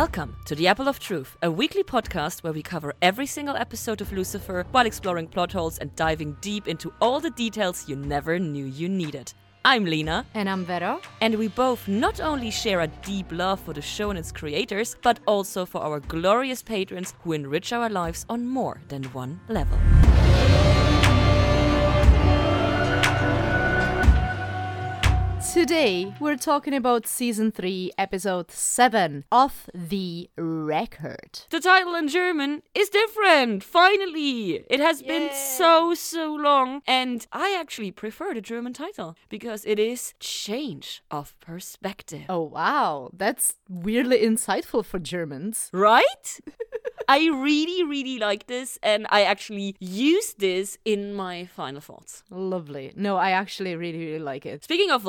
Welcome to The Apple of Truth, a weekly podcast where we cover every single episode of Lucifer while exploring plot holes and diving deep into all the details you never knew you needed. I'm Lena. And I'm Vero. And we both not only share a deep love for the show and its creators, but also for our glorious patrons who enrich our lives on more than one level. Today, we're talking about season 3, episode 7 of The Record. The title in German is different, finally! It has been so, so long, and I actually prefer the German title because it is Change of Perspective. Oh, wow. That's weirdly insightful for Germans. Right? I really, really like this, and I actually use this in my final thoughts. Lovely. No, I actually really, really like it. Speaking of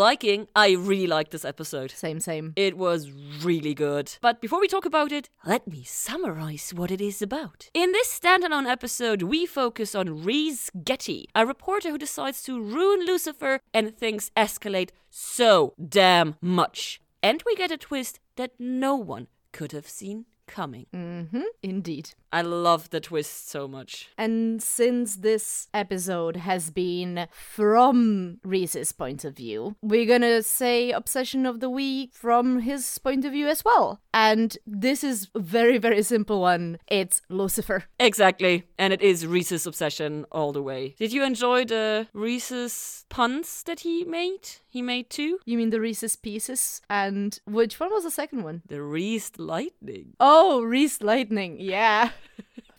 I really like this episode. Same, same. It was really good. But before we talk about it, let me summarize what it is about. In this standalone episode, we focus on Reese Getty, a reporter who decides to ruin Lucifer and things escalate so damn much. And we get a twist that no one could have seen coming. Mm-hmm, indeed. I love the twist so much. And since this episode has been from Reese's point of view, we're gonna say Obsession of the Week from his point of view as well. And this is a very, very simple one. It's Lucifer. Exactly. And it is Reese's obsession all the way. Did you enjoy the Reese's puns that he made? He made two? You mean the Reese's Pieces? And which one was the second one? The Reese Lightning. Oh, Oh, Reese Lightning. Yeah.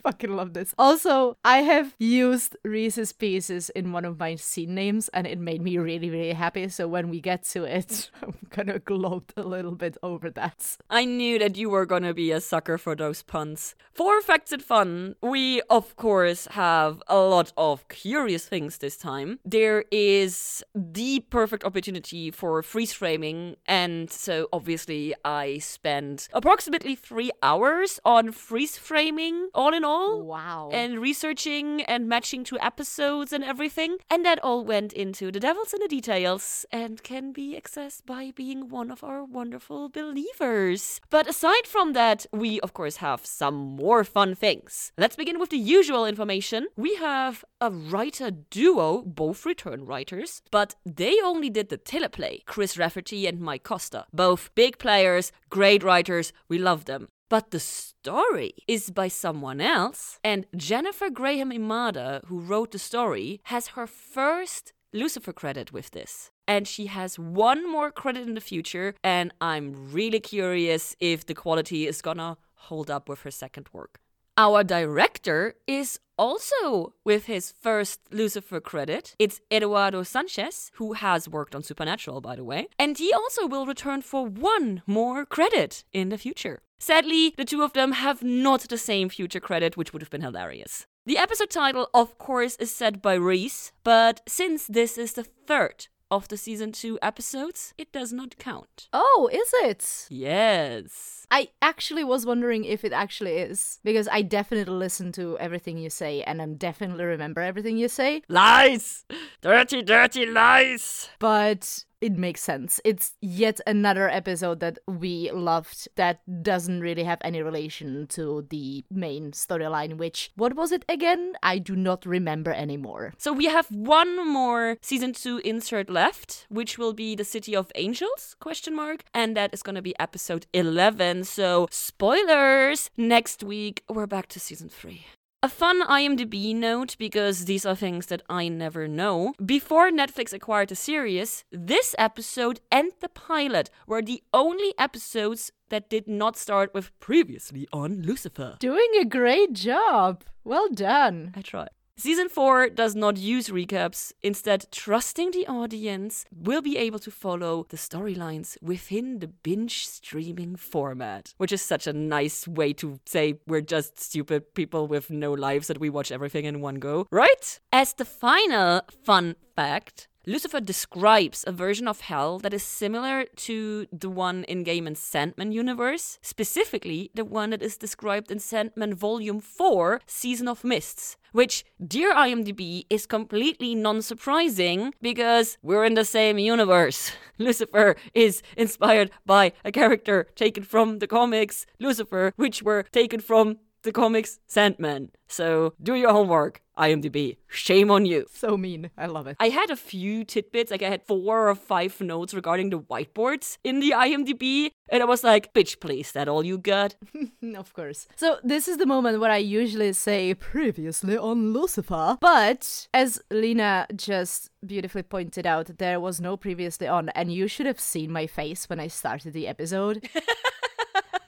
Fucking love this. Also, I have used Reese's Pieces in one of my scene names and it made me really, really happy. So when we get to it, I'm gonna gloat a little bit over that. I knew that you were gonna be a sucker for those puns. For and fun, we of course have a lot of curious things this time. There is the perfect opportunity for freeze framing, and so obviously I spent approximately three hours on freeze framing all in all Wow. and researching and matching to episodes and everything. And that all went into the devil's in the details and can be accessed by being one of our wonderful believers. But aside from that, we of course have some more fun things. Let's begin with the usual information. We have a writer duo, both return writers, but they only did the teleplay Chris Rafferty and Mike Costa. Both big players, great writers, we love them. But the story is by someone else, and Jennifer Graham Imada, who wrote the story, has her first Lucifer credit with this. And she has one more credit in the future, and I'm really curious if the quality is gonna hold up with her second work. Our director is also with his first Lucifer credit. It's Eduardo Sanchez, who has worked on Supernatural, by the way. And he also will return for one more credit in the future. Sadly, the two of them have not the same future credit, which would have been hilarious. The episode title, of course, is set by Reese, but since this is the third of the season 2 episodes, it does not count. oh, is it? Yes. I actually was wondering if it actually is because I definitely listen to everything you say and I definitely remember everything you say, Lies! Dirty, dirty lies! but it makes sense. It's yet another episode that we loved that doesn't really have any relation to the main storyline, which, what was it again? I do not remember anymore. So we have one more season 2 insert left, which will be the City of Angels question mark, and that is to be episode 11. So spoilers, next week we're back to season 3. A fun IMDb note because these are things that I never know. Before Netflix acquired the series, this episode and the pilot were the only episodes that did not start with previously on Lucifer. Doing a great job. Well done. I try. Season 4 does not use recaps, instead, trusting the audience will be able to follow the storylines within the binge streaming format, which is such a nice way to say we're just stupid people with no lives that we watch everything in one go, right? As the final fun fact, Lucifer describes a version of hell that is similar to the one in Gaiman's Sandman universe, specifically the one that is described in Sandman Volume 4, Season of Mists, which, dear IMDb, is completely non surprising because we're in the same universe. Lucifer is inspired by a character taken from the comics Lucifer, which were taken from the comics Sandman. So do your homework, IMDb. Shame on you. So mean. I love it. I had a few tidbits, like I had four or five notes regarding the whiteboards in the IMDb, and I was like, bitch, please, that all you got? of course. So this is the moment where I usually say previously on Lucifer, but as Lena just beautifully pointed out, there was no previously on, and you should have seen my face when I started the episode.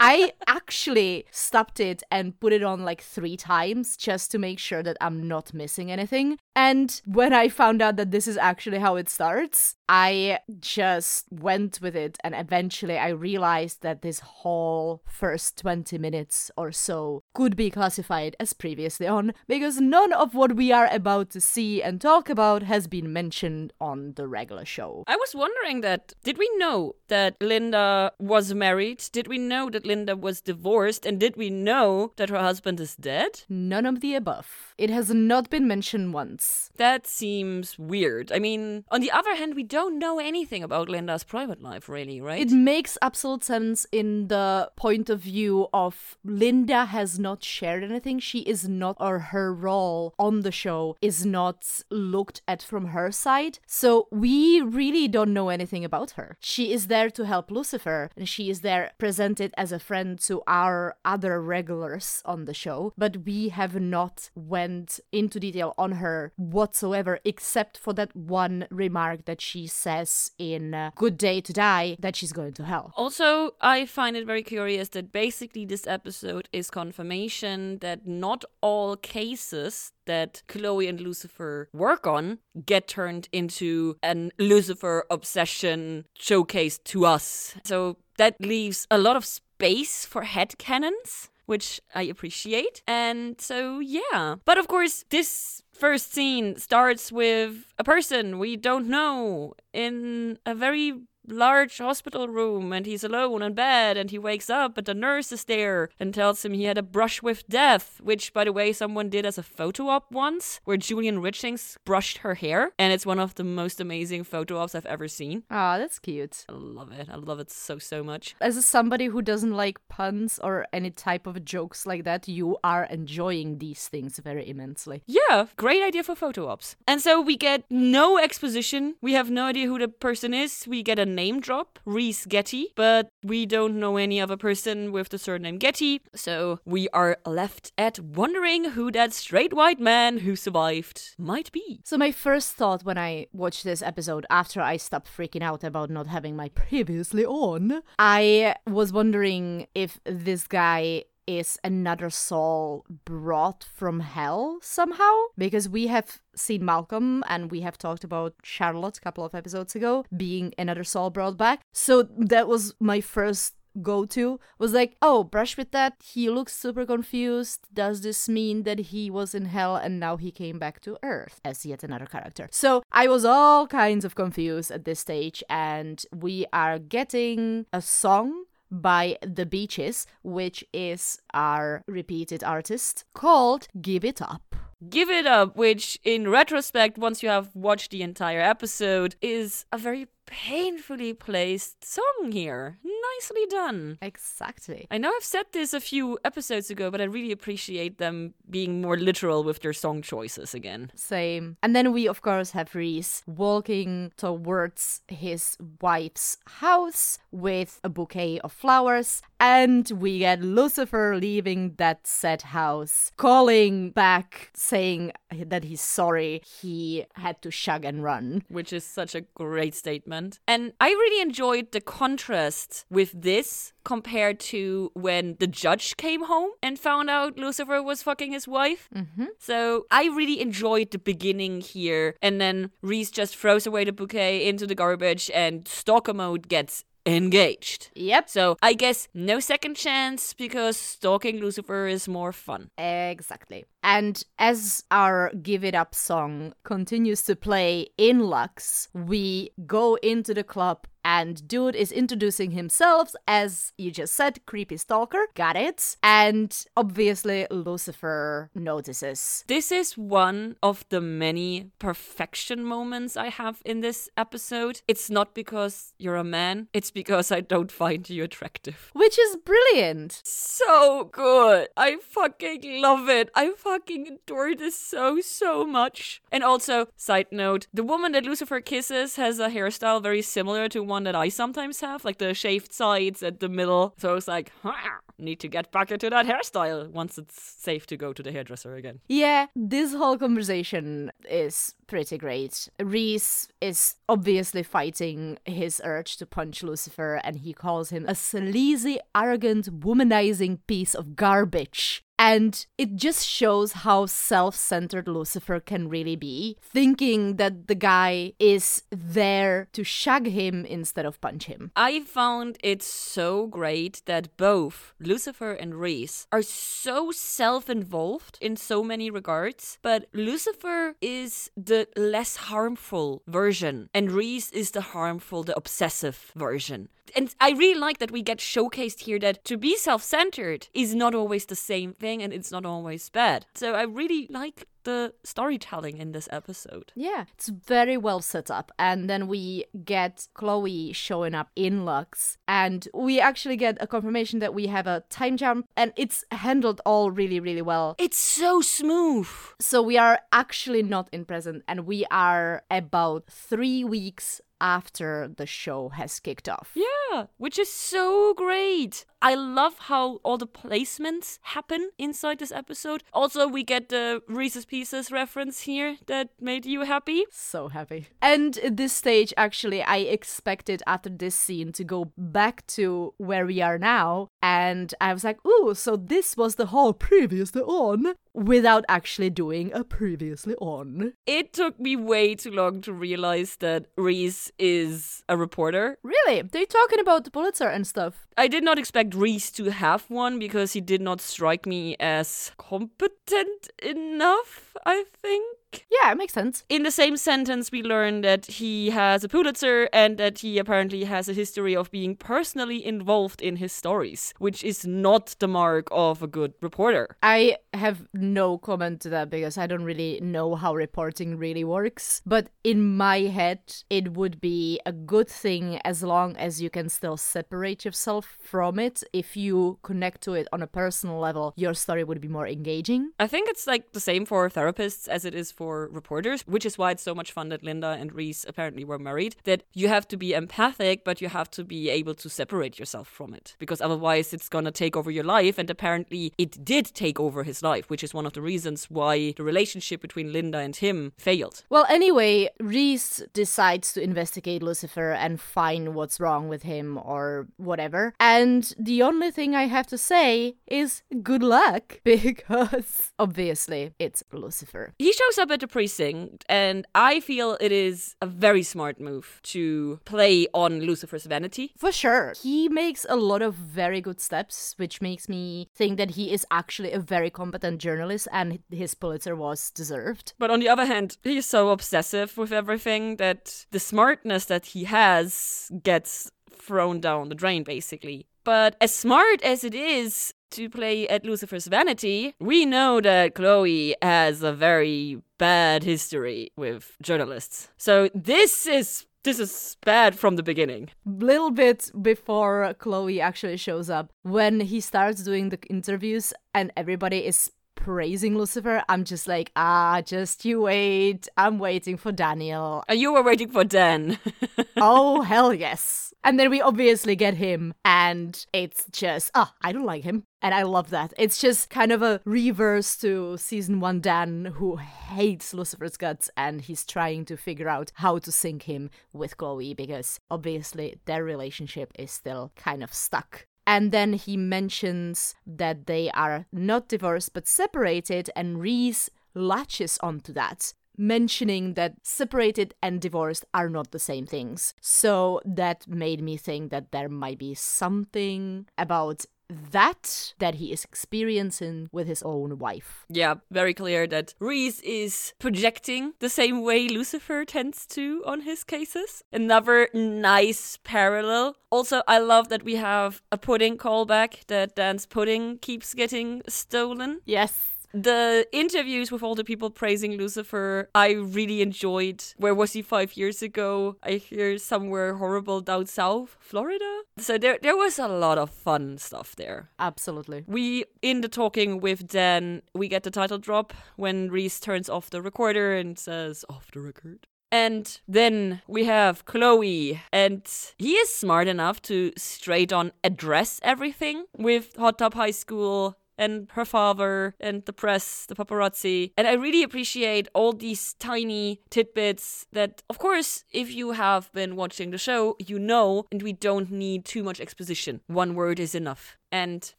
I actually stopped it and put it on like three times just to make sure that I'm not missing anything. And when I found out that this is actually how it starts, I just went with it. And eventually I realized that this whole first 20 minutes or so could be classified as previously on because none of what we are about to see and talk about has been mentioned on the regular show. I was wondering that did we know that Linda was married? Did we know that Linda was divorced? And did we know that her husband is dead? None of the above. It has not been mentioned once. That seems weird. I mean, on the other hand, we don't know anything about Linda's private life, really, right? It makes absolute sense in the point of view of Linda has not shared anything. She is not, or her role on the show is not looked at from her side. So we really don't know anything about her. She is there to help Lucifer, and she is there presented as a friend to our other regulars on the show, but we have not went into detail on her whatsoever, except for that one remark that she says in uh, Good Day to Die that she's going to hell. Also, I find it very curious that basically this episode is confirmation that not all cases that Chloe and Lucifer work on get turned into an Lucifer obsession showcase to us. So that leaves a lot of space for headcanons which I appreciate. And so, yeah. But of course, this first scene starts with a person we don't know in a very large hospital room and he's alone in bed and he wakes up but the nurse is there and tells him he had a brush with death which by the way someone did as a photo op once where Julian Richings brushed her hair and it's one of the most amazing photo ops I've ever seen. Ah, that's cute. I love it. I love it so so much. As somebody who doesn't like puns or any type of jokes like that, you are enjoying these things very immensely. Yeah, great idea for photo ops. And so we get no exposition. We have no idea who the person is. We get a name drop, Reese Getty, but we don't know any other person with the surname Getty, so we are left at wondering who that straight white man who survived might be. So, my first thought when I watched this episode, after I stopped freaking out about not having my previously on, I was wondering if this guy is another soul brought from hell somehow because we have seen Malcolm and we have talked about Charlotte a couple of episodes ago being another soul brought back. So that was my first go to was like, oh, brush with that. He looks super confused. Does this mean that he was in hell and now he came back to Earth as yet another character? So I was all kinds of confused at this stage, and we are getting a song by The Beaches, which is our repeated artist, called Give It Up. Give It Up, which in retrospect, once you have watched the entire episode, is a very painfully placed song here. Nicely done. Exactly. I know I've said this a few episodes ago, but I really appreciate them being more literal with their song choices again. Same. And then we, of course, have Reese walking towards his wife's house with a bouquet of flowers. And we get Lucifer leaving that said house, calling back, saying that he's sorry he had to shug and run. Which is such a great statement. And I really enjoyed the contrast with this compared to when the judge came home and found out Lucifer was fucking his wife. Mm-hmm. So I really enjoyed the beginning here. And then Reese just throws away the bouquet into the garbage and stalker mode gets engaged. Yep. So I guess no second chance because stalking Lucifer is more fun. Exactly. And as our Give It Up song continues to play in Lux, we go into the club and dude is introducing himself as you just said creepy stalker got it and obviously lucifer notices This is one of the many perfection moments I have in this episode. It's not because you're a man, it's because I don't find you attractive. which is brilliant So good. I fucking love it. I fucking adore this so, so much. And also, side note, the woman that Lucifer kisses has a hairstyle very similar to one that I sometimes have, like the shaved sides at the middle. So I was like, "Huh, need to get back into that hairstyle once it's safe to go to the hairdresser again. Yeah, this whole conversation is pretty great. Reese is obviously fighting his urge to punch Lucifer, and he calls him a sleazy, arrogant, womanizing piece of garbage. And it just shows how self centered Lucifer can really be, thinking that the guy is there to shag him instead of punch him. I found it so great that both Lucifer and Reese are so self involved in so many regards, but Lucifer is the less harmful version, and Reese is the harmful, the obsessive version. And I really like that we get showcased here that to be self centered is not always the same thing and it's not always bad. So I really like the storytelling in this episode. Yeah, it's very well set up. And then we get Chloe showing up in Lux, and we actually get a confirmation that we have a time jump, and it's handled all really, really well. It's so smooth. So we are actually not in present, and we are about three weeks after the show has kicked off. Yeah, which is so great. I love how all the placements happen inside this episode. Also, we get the Reese's Pieces reference here that made you happy. So happy. And at this stage, actually, I expected after this scene to go back to where we are now. And I was like, ooh, so this was the whole previously on without actually doing a previously on. It took me way too long to realize that Reese is a reporter. Really? They're talking about the Pulitzer and stuff. I did not expect Reese to have one because he did not strike me as competent enough, I think. Yeah, it makes sense. In the same sentence, we learn that he has a Pulitzer and that he apparently has a history of being personally involved in his stories, which is not the mark of a good reporter. I have no comment to that because I don't really know how reporting really works. But in my head, it would be a good thing as long as you can still separate yourself from it. If you connect to it on a personal level, your story would be more engaging. I think it's like the same for therapists as it is for reporters, which is why it's so much fun that Linda and Reese apparently were married. That you have to be empathic, but you have to be able to separate yourself from it because otherwise it's gonna take over your life. And apparently it did take over his life, which is one of the reasons why the relationship between Linda and him failed. Well, anyway, Reese decides to investigate Lucifer and find what's wrong with him or whatever. And the only thing I have to say is good luck because obviously it's Lucifer. He shows up the precinct, and I feel it is a very smart move to play on Lucifer's vanity. For sure. He makes a lot of very good steps, which makes me think that he is actually a very competent journalist and his Pulitzer was deserved. But on the other hand, he's so obsessive with everything that the smartness that he has gets thrown down the drain, basically. But as smart as it is to play at Lucifer's vanity, we know that Chloe has a very bad history with journalists. So this is this is bad from the beginning. A little bit before Chloe actually shows up, when he starts doing the interviews and everybody is praising Lucifer, I'm just like, ah, just you wait. I'm waiting for Daniel. And you were waiting for Dan. oh, hell yes. And then we obviously get him, and it's just, ah, I don't like him. And I love that. It's just kind of a reverse to season one Dan, who hates Lucifer's guts, and he's trying to figure out how to sink him with Chloe because obviously their relationship is still kind of stuck. And then he mentions that they are not divorced but separated, and Reese latches onto that. mentioning that separated and divorced are not the same things. So that made me think that there might be something about that that he is experiencing with his own wife. Yeah, very clear that Reese is projecting the same way Lucifer tends to on his cases. Another nice parallel. Also, I love that we have a pudding callback that Dan's pudding keeps getting stolen. Yes the interviews with all the people praising Lucifer, I really enjoyed. Where was he five years ago? I hear somewhere horrible down south, Florida. So there, there was a lot of fun stuff there. Absolutely. We in the talking with Dan, we get the title drop when Reese turns off the recorder and says off the record. And then we have Chloe, and he is smart enough to straight on address everything with Hot Tub High School and her father and the press, the paparazzi. And I really appreciate all these tiny tidbits that, of course, if you have been watching the show, you know, and we don't need too much exposition. One word is enough. And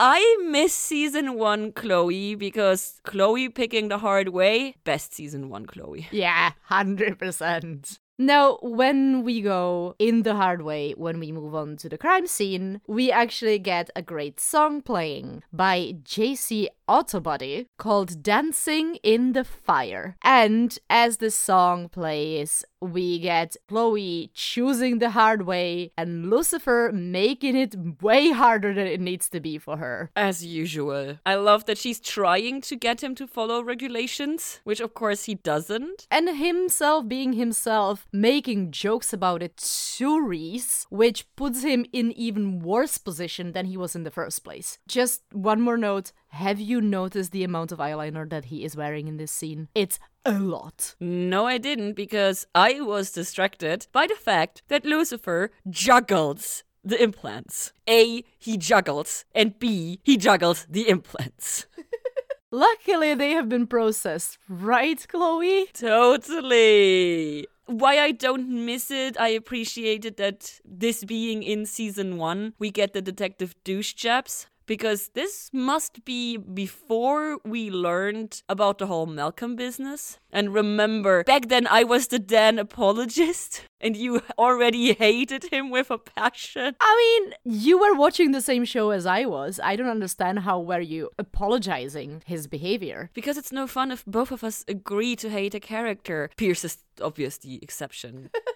I miss season one Chloe because Chloe picking the hard way, best season one Chloe. Yeah, 100%. Now, when we go in the hard way, when we move on to the crime scene, we actually get a great song playing by JC Autobody called Dancing in the Fire. And as the song plays, we get Chloe choosing the hard way and Lucifer making it way harder than it needs to be for her. As usual. I love that she's trying to get him to follow regulations, which of course he doesn't. And himself being himself, making jokes about it to Reese, which puts him in even worse position than he was in the first place. Just one more note have you noticed the amount of eyeliner that he is wearing in this scene? It's a lot. No, I didn't, because I was distracted by the fact that Lucifer juggles the implants. A, he juggles, and B, he juggles the implants. Luckily, they have been processed, right, Chloe? Totally why I don't miss it, I appreciated that this being in season one, we get the detective douche jabs because this must be before we learned about the whole Malcolm business. And remember, back then I was the Dan apologist, and you already hated him with a passion. I mean, you were watching the same show as I was. I don't understand how were you apologizing his behavior. Because it's no fun if both of us agree to hate a character. Pierce is obviously the exception.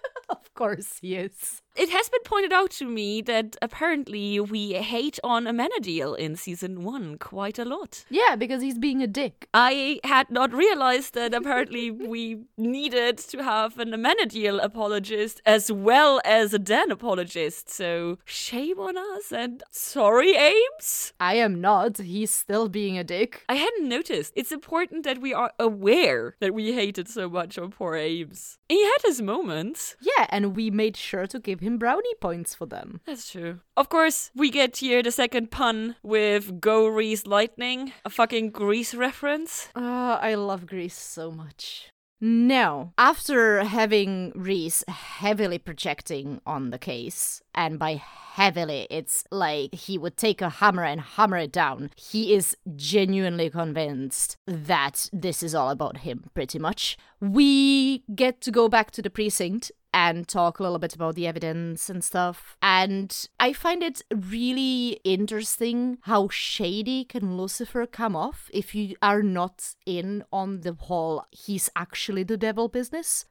of course he is. It has been pointed out to me that apparently we hate on Amenadiel in season one quite a lot. Yeah, because he's being a dick. I had not realized that apparently we needed to have an Amenadiel apologist as well as a Dan apologist. So shame on us and sorry, Ames. I am not. He's still being a dick. I hadn't noticed. It's important that we are aware that we hated so much on poor Ames. He had his moments. Yeah, and we made sure to give him brownie points for them. That's true. Of course, we get here the second pun with Go Reese Lightning, a fucking Grease reference. Oh, I love Grease so much. Now, after having Reese heavily projecting on the case, and by heavily, it's like he would take a hammer and hammer it down, he is genuinely convinced that this is all about him, pretty much. We get to go back to the precinct and talk a little bit about the evidence and stuff. And I find it really interesting how shady can Lucifer come off if you are not in on the whole he's actually the devil business.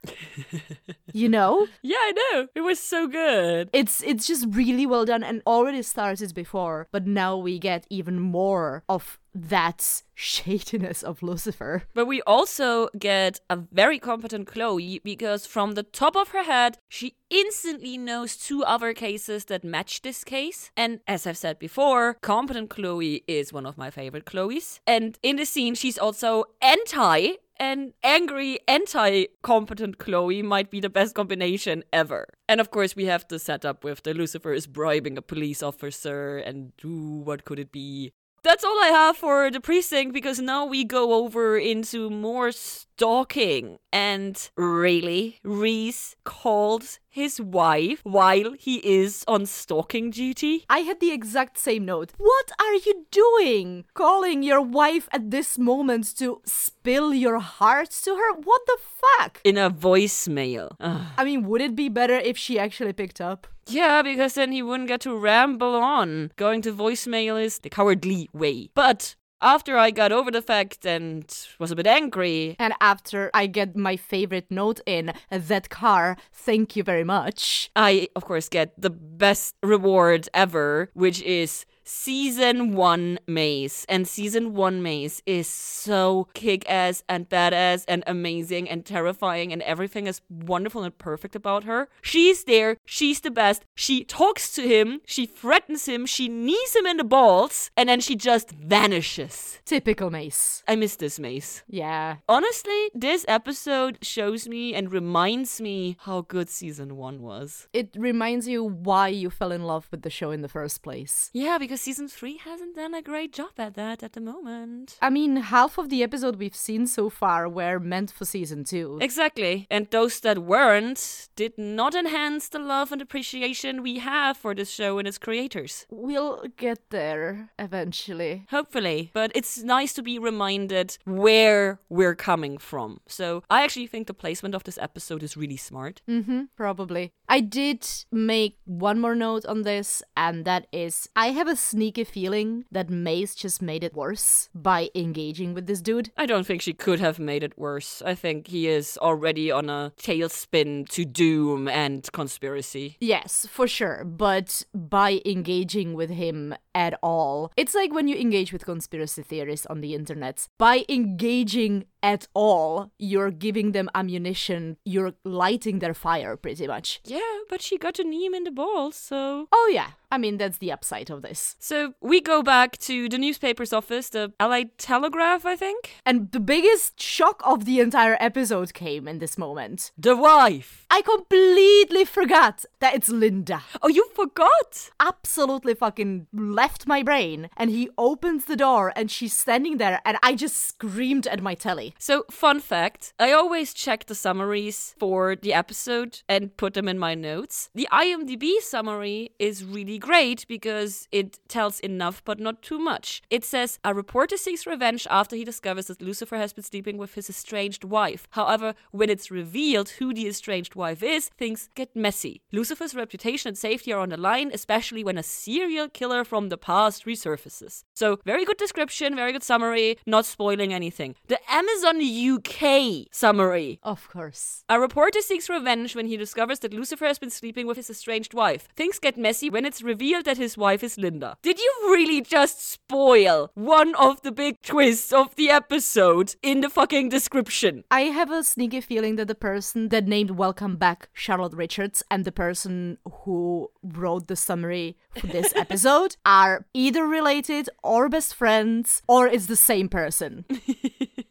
you know? Yeah, I know. It was so good. It's it's just really well done and already started before, but now we get even more of that shadiness of Lucifer. But we also get a very competent Chloe because from the top of her head, she instantly knows two other cases that match this case. And as I've said before, competent Chloe is one of my favorite Chloes. And in the scene, she's also anti and angry anti competent Chloe might be the best combination ever. And of course, we have the setup with the Lucifer is bribing a police officer, and ooh, what could it be? That's all I have for the precinct because now we go over into more stalking. And really, Reese called his wife while he is on stalking duty? I had the exact same note. What are you doing? Calling your wife at this moment to spill your heart to her? What the fuck? In a voicemail. Ugh. I mean, would it be better if she actually picked up? Yeah, because then he wouldn't get to ramble on. Going to voicemail is the cowardly way. But after I got over the fact and was a bit angry, And after I get my favorite note in, that car, thank you very much. I, of course, get the best reward ever, which is season one maze. And season one maze is so kick ass and badass and amazing and terrifying, and everything is wonderful and perfect about her. She's there, she's the best. She talks to him, she threatens him, she knees him in the balls, and then she just vanishes. Typical Maze. I miss this maze. Yeah. Honestly, this episode shows me and reminds me how good season one was. It reminds you why you fell in love with the show in the first place. Yeah, because season three hasn't done a great job at that at the moment. I mean, half of the episode we've seen so far were meant for season two. Exactly. And those that weren't did not enhance the love and appreciation we have for this show and its creators. We'll get there eventually. Hopefully. But it's nice to be reminded where we're coming from. So I actually think the placement of this episode is really smart. Mm-hmm, probably. I did make one more note on this, and that is I have a sneaky feeling that Maze just made it worse by engaging with this dude. I don't think she could have made it worse. I think he is already on a tailspin to doom and conspiracy. Yes, for sure, but by engaging with him at all, it's like when you engage with conspiracy theorists on the internet. By engaging at all, you're giving them ammunition, you're lighting their fire pretty much. Yeah, but she got a neem in the balls, so. Oh, yeah, I mean, that's the upside of this. So we go back to the newspaper's office, the LA Telegraph, I think. And the biggest shock of the entire episode came in this moment. The wife. I completely forgot that it's Linda. Oh, you forgot? Absolutely fucking left my brain. And he opens the door and she's standing there and I just screamed at my telly. So, fun fact I always check the summaries for the episode and put them in my notes. The IMDb summary is really great because it tells enough but not too much. It says a reporter seeks revenge after he discovers that Lucifer has been sleeping with his estranged wife. However, when it's revealed who the estranged wife is, things get messy. Lucifer's reputation and safety are on the line, especially when a serial killer from the past resurfaces. So, very good description, very good summary, not spoiling anything. The Amazon UK summary. Of course. A reporter seeks revenge when he discovers that Lucifer has been sleeping with his estranged wife. Things get messy when it's revealed that his wife is Linda. Did you really just spoil one of the big twists of the episode in the fucking description? I have a sneaky feeling that the person that named Welcome Back Charlotte Richards and the person who wrote the summary for this episode are either related or best friends or it's the same person.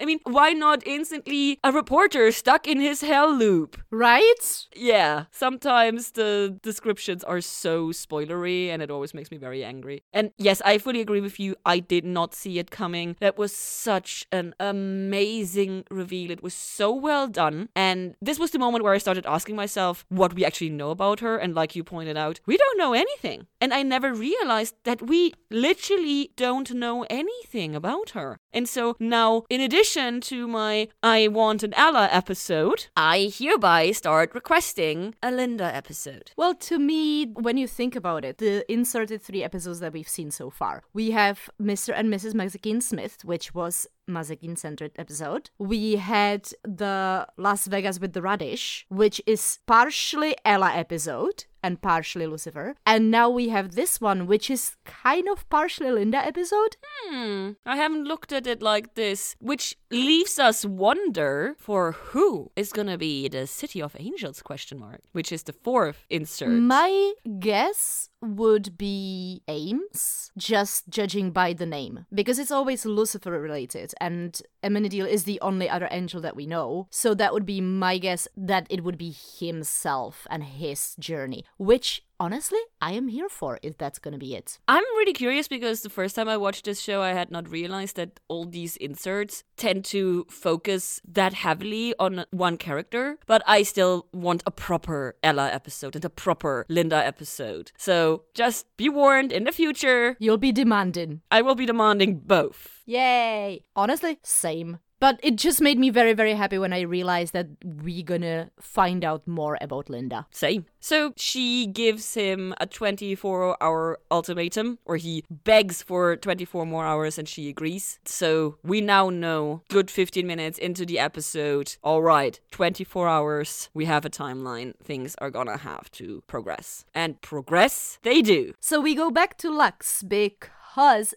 I mean, why not instantly a reporter stuck in his hell loop? Right? Yeah, sometimes the descriptions are so spoilery and it always makes me very angry. And yes, I fully agree with you. I did not see it coming. That was such an amazing reveal. It was so well done. And this was the moment where I started asking myself what we actually know about her. And like you pointed out, we don't know anything. And I never realized that we literally don't know anything about her. And so now, in addition to my I Want an Ella episode, I hereby start requesting a Linda episode. Well, to me, when you think about it, the inserted three episodes that we've seen so far, we have Mr. and Mrs. Mazikeen Smith, which was Mazikeen centered episode. We had the Las Vegas with the Radish, which is partially Ella episode and partially Lucifer. And now we have this one, which is kind of partially Linda episode. Hmm, I haven't looked at it like this, which leaves us wonder for who is gonna be the City of Angels question mark, which is the fourth insert. My guess would be Ames, just judging by the name, because it's always Lucifer related, and Amenadiel is the only other angel that we know. So that would be my guess that it would be himself and his journey, which honestly, I am here for if that's gonna be it. I'm really curious because the first time I watched this show, I had not realized that all these inserts tend to focus that heavily on one character, but I still want a proper Ella episode and a proper Linda episode. So just be warned in the future, You'll be demanding. I will be demanding both. Yay! Honestly, same. But it just made me very, very happy when I realized that we're gonna find out more about Linda. Same. So she gives him a 24 hour ultimatum, or he begs for 24 more hours and she agrees. So we now know, good 15 minutes into the episode, all right, 24 hours, we have a timeline. Things are gonna have to progress. And progress they do. So we go back to Lux because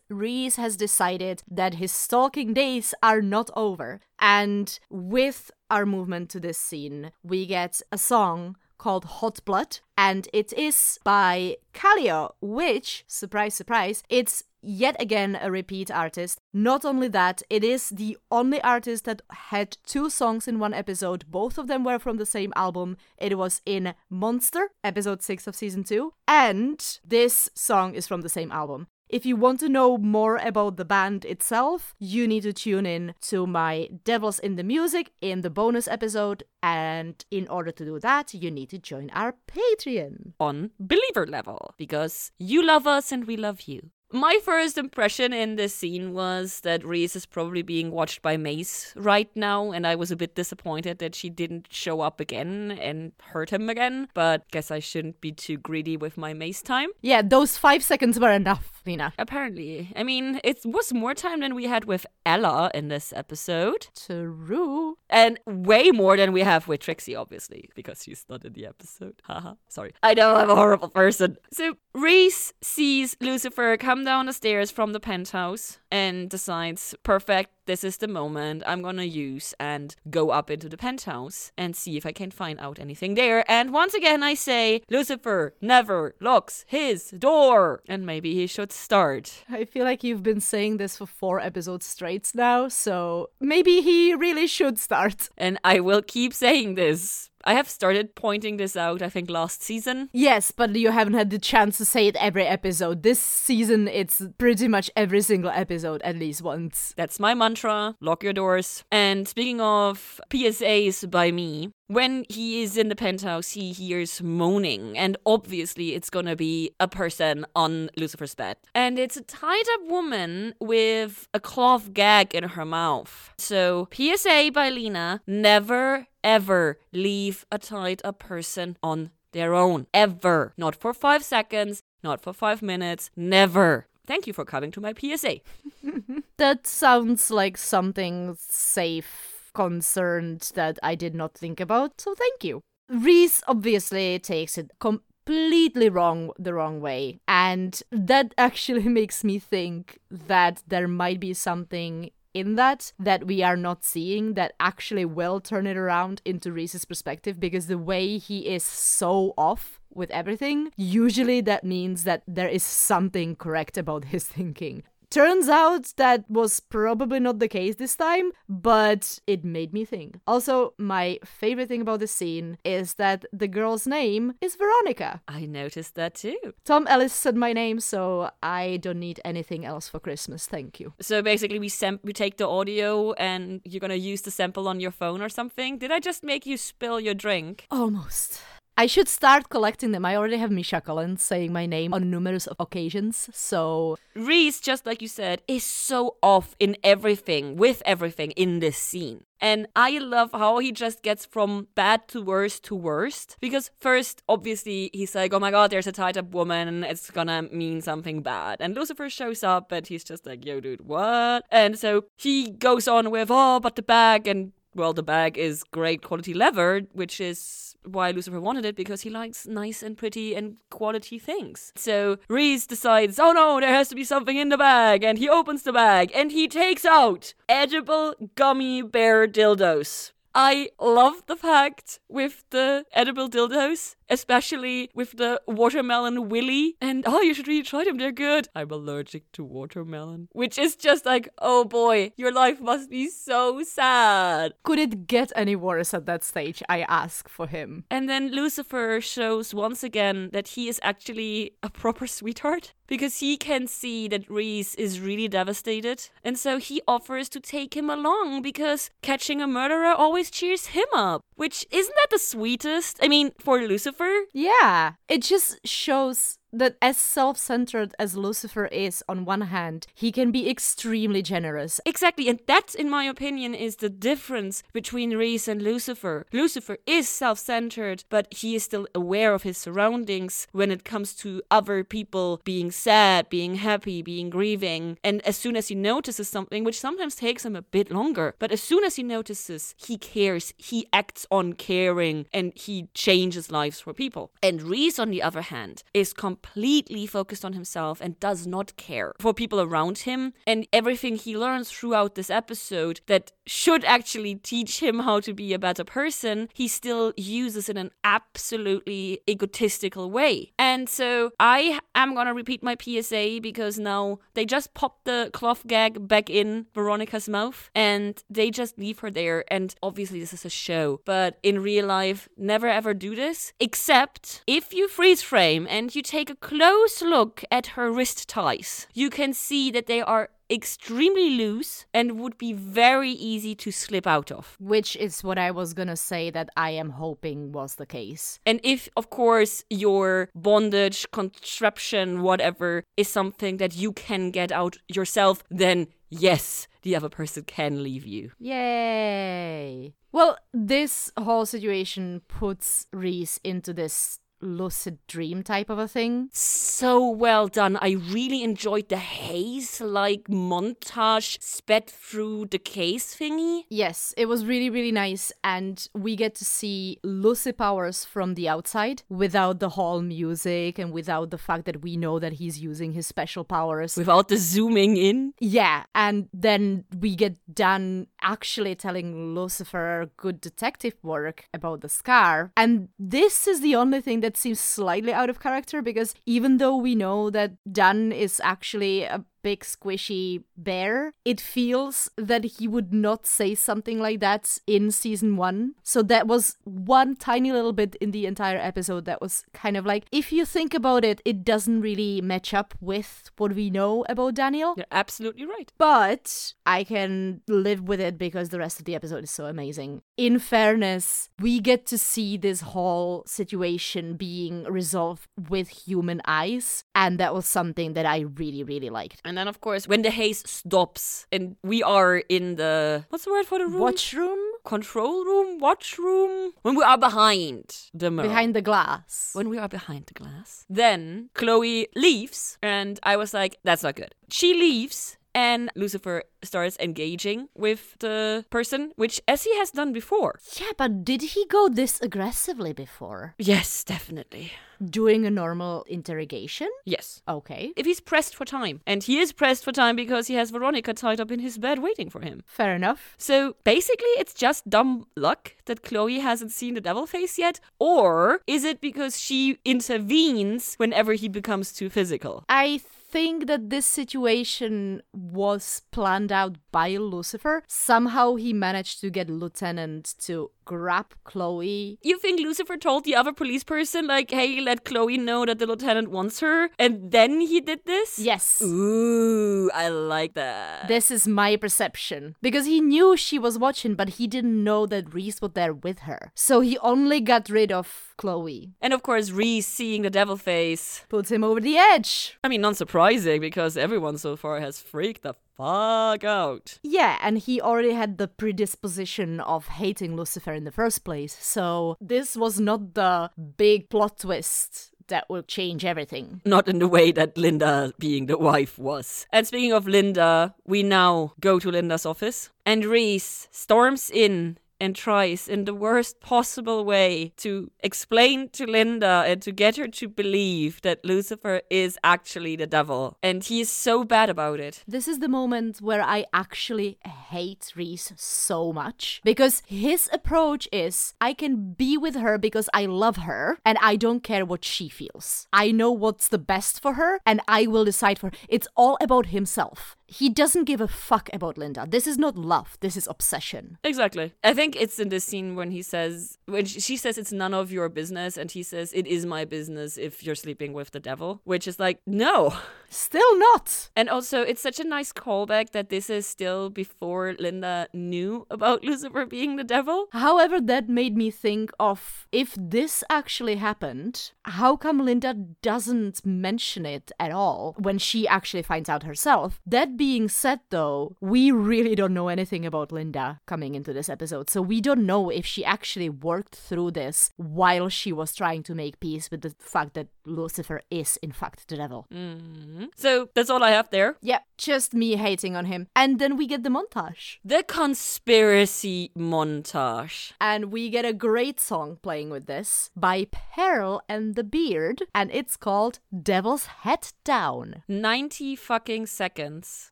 Reese has decided that his stalking days are not over. And with our movement to this scene, we get a song called Hot Blood, and it is by Kaleo, which, surprise, surprise, it's yet again a repeat artist. Not only that, it is the only artist that had two songs in one episode. Both of them were from the same album. It was in Monster, episode 6 of season 2, and this song is from the same album. If you want to know more about the band itself, you need to tune in to my Devils in the Music in the bonus episode. And in order to do that, you need to join our Patreon. on believer level because you love us and we love you. My first impression in this scene was that Reese is probably being watched by Maze right now, and I was a bit disappointed that she didn't show up again and hurt him again. But guess I shouldn't be too greedy with my Maze time. Yeah, those five seconds were enough, Apparently, I mean, it was more time than we had with Ella in this episode, True. and way more than we have with Trixie, obviously, because she's not in the episode. Haha, sorry. I know I'm a horrible person. So, Reese sees Lucifer come down the stairs from the penthouse and decides, perfect, this is the moment I'm gonna use and go up into the penthouse and see if I can find out anything there. And once again, I say, Lucifer never locks his door. And maybe he should start. I feel like you've been saying this for four episodes straight now, so maybe he really should start. And I will keep saying this. I have started pointing this out, I think, last season. Yes, but you haven't had the chance to say it every episode. This season, it's pretty much every single episode at least once. That's my mantra lock your doors. And speaking of PSAs by me, when he is in the penthouse, he hears moaning, and obviously it's gonna be a person on Lucifer's bed. And it's a tied up woman with a cloth gag in her mouth. So, PSA by Lena never ever leave a tied up person on their own. Ever. Not for five seconds, not for five minutes, never. Thank you for coming to my PSA. That sounds like something safe, concerned that I did not think about, so thank you. Reese obviously takes it completely wrong the wrong way, and that actually makes me think that there might be something in that that we are not seeing that actually will turn it around into Reese's perspective because the way he is so off with everything, usually that means that there is something correct about his thinking. Turns out that was probably not the case this time, but it made me think. Also, my favorite thing about the scene is that the girl's name is Veronica. I noticed that too. Tom Ellis said my name, so I don't need anything else for Christmas. Thank you. So basically, we sam- we take the audio and you're gonna use the sample on your phone or something. Did I just make you spill your drink? Almost. I should start collecting them. I already have Misha Collins saying my name on numerous occasions, so Reese, just like you said, is so off in everything, with everything in this scene. And I love how he just gets from bad to worse to worst. Because first, obviously, he's like, oh my god, there's a tied up woman, it's gonna mean something bad. And Lucifer shows up, and he's just like, yo, dude, what? And so he goes on with, oh, but the bag, and well, the bag is great quality leather, which is why Lucifer wanted it because he likes nice and pretty and quality things. So Reese decides, oh no, there has to be something in the bag, and he opens the bag and he takes out edible gummy bear dildos. I love the fact with the edible dildos especially with the watermelon willy. And oh, you should really try them, they're good. I'm allergic to watermelon. Which is just like, oh boy, your life must be so sad. Could it get any worse at that stage? I ask for him. And then Lucifer shows once again that he is actually a proper sweetheart because he can see that Reese is really devastated. And so he offers to take him along because catching a murderer always cheers him up. Which isn't that the sweetest? I mean, for Lucifer? Yeah, it just shows that as self-centered as Lucifer is on one hand, he can be extremely generous. Exactly, and that in my opinion is the difference between Reese and Lucifer. Lucifer is self-centered, but he is still aware of his surroundings when it comes to other people being sad, being happy, being grieving. And as soon as he notices something, which sometimes takes him a bit longer, but as soon as he notices, he cares, he acts on caring, and he changes lives for people. And Reese, on the other hand, is completely completely focused on himself and does not care for people around him. And everything he learns throughout this episode that should actually teach him how to be a better person, he still uses in an absolutely egotistical way. And so I am gonna repeat my PSA because now they just pop the cloth gag back in Veronica's mouth and they just leave her there. And obviously, this is a show, but in real life, never ever do this except if you freeze frame and you take a close look at her wrist ties. You can see that they are extremely loose and would be very easy to slip out of. Which is what I was gonna say that I am hoping was the case. And if, of course, your bondage, contraption, whatever, is something that you can get out yourself, then yes, the other person can leave you. Yay! Well, this whole situation puts Reese into this lucid dream type of a thing. So well Dan. I really enjoyed the haze like montage sped through the case thingy. Yes, it was really, really nice. And we get to see lucid powers from the outside without the hall music and without the fact that we know that he's using his special powers. Without the zooming in. Yeah, and then we get done actually telling Lucifer good detective work about the scar. And this is the only thing that that seems slightly out of character because even though we know that Dan is actually a big squishy bear, it feels that he would not say something like that in season one. So that was one tiny little bit in the entire episode that was kind of like, if you think about it, it doesn't really match up with what we know about Daniel. You're absolutely right. But I can live with it because the rest of the episode is so amazing. In fairness, we get to see this whole situation being resolved with human eyes. And that was something that I really, really liked. And then, of course, when the haze stops and we are in the what's the word for the room? Watch room? Control room? Watch room? When we are behind the mirror. Behind the glass. When we are behind the glass. Then Chloe leaves, and I was like, that's not good. She leaves, and Lucifer starts engaging with the person, which as he has done before. Yeah, but did he go this aggressively before? Yes, definitely. Doing a normal interrogation? Yes. Okay. If he's pressed for time, and he is pressed for time because he has Veronica tied up in his bed waiting for him. Fair enough. So basically, it's just dumb luck that Chloe hasn't seen the devil face yet, or is it because she intervenes whenever he becomes too physical? I think that this situation was planned out by Lucifer. Somehow he managed to get Lieutenant to grab Chloe. You think Lucifer told the other police person, like, hey, let Chloe know that the lieutenant wants her, and then he did this? Yes. Ooh, I like that. This is my perception. Because he knew she was watching, but he didn't know that Reese was there with her. So he only got rid of Chloe. And of course, Reese seeing the devil face puts him over the edge. I mean, not surprising because everyone so far has freaked the fuck out. Yeah, and he already had the predisposition of hating Lucifer in the first place, so this was not the big plot twist that will change everything. Not in the way that Linda being the wife was. And speaking of Linda, we now go to Linda's office, and Reese storms in and tries in the worst possible way to explain to Linda and to get her to believe that Lucifer is actually the devil. And he is so bad about it. This is the moment where I actually hate Reese so much because his approach is I can be with her because I love her and I don't care what she feels. I know what's the best for her and I will decide for her. It's all about himself. He doesn't give a fuck about Linda. This is not love, this is obsession. Exactly. I think it's in this scene when he says, when she says it's none of your business, and he says, it is my business if you're sleeping with the devil, which is like, no. Still not. And also, it's such a nice callback that this is still before Linda knew about Lucifer being the devil. However, that made me think of if this actually happened, how come Linda doesn't mention it at all when she actually finds out herself? That being said, though, we really don't know anything about Linda coming into this episode, so we don't know if she actually worked through this while she was trying to make peace with the fact that Lucifer is, in fact, the devil. Mm-hmm. So that's all I have there. Yeah, just me hating on him. And then we get the montage. The conspiracy montage. And we get a great song playing with this by Peril and the Beard, and it's called Devil's Head Down. 90 fucking seconds,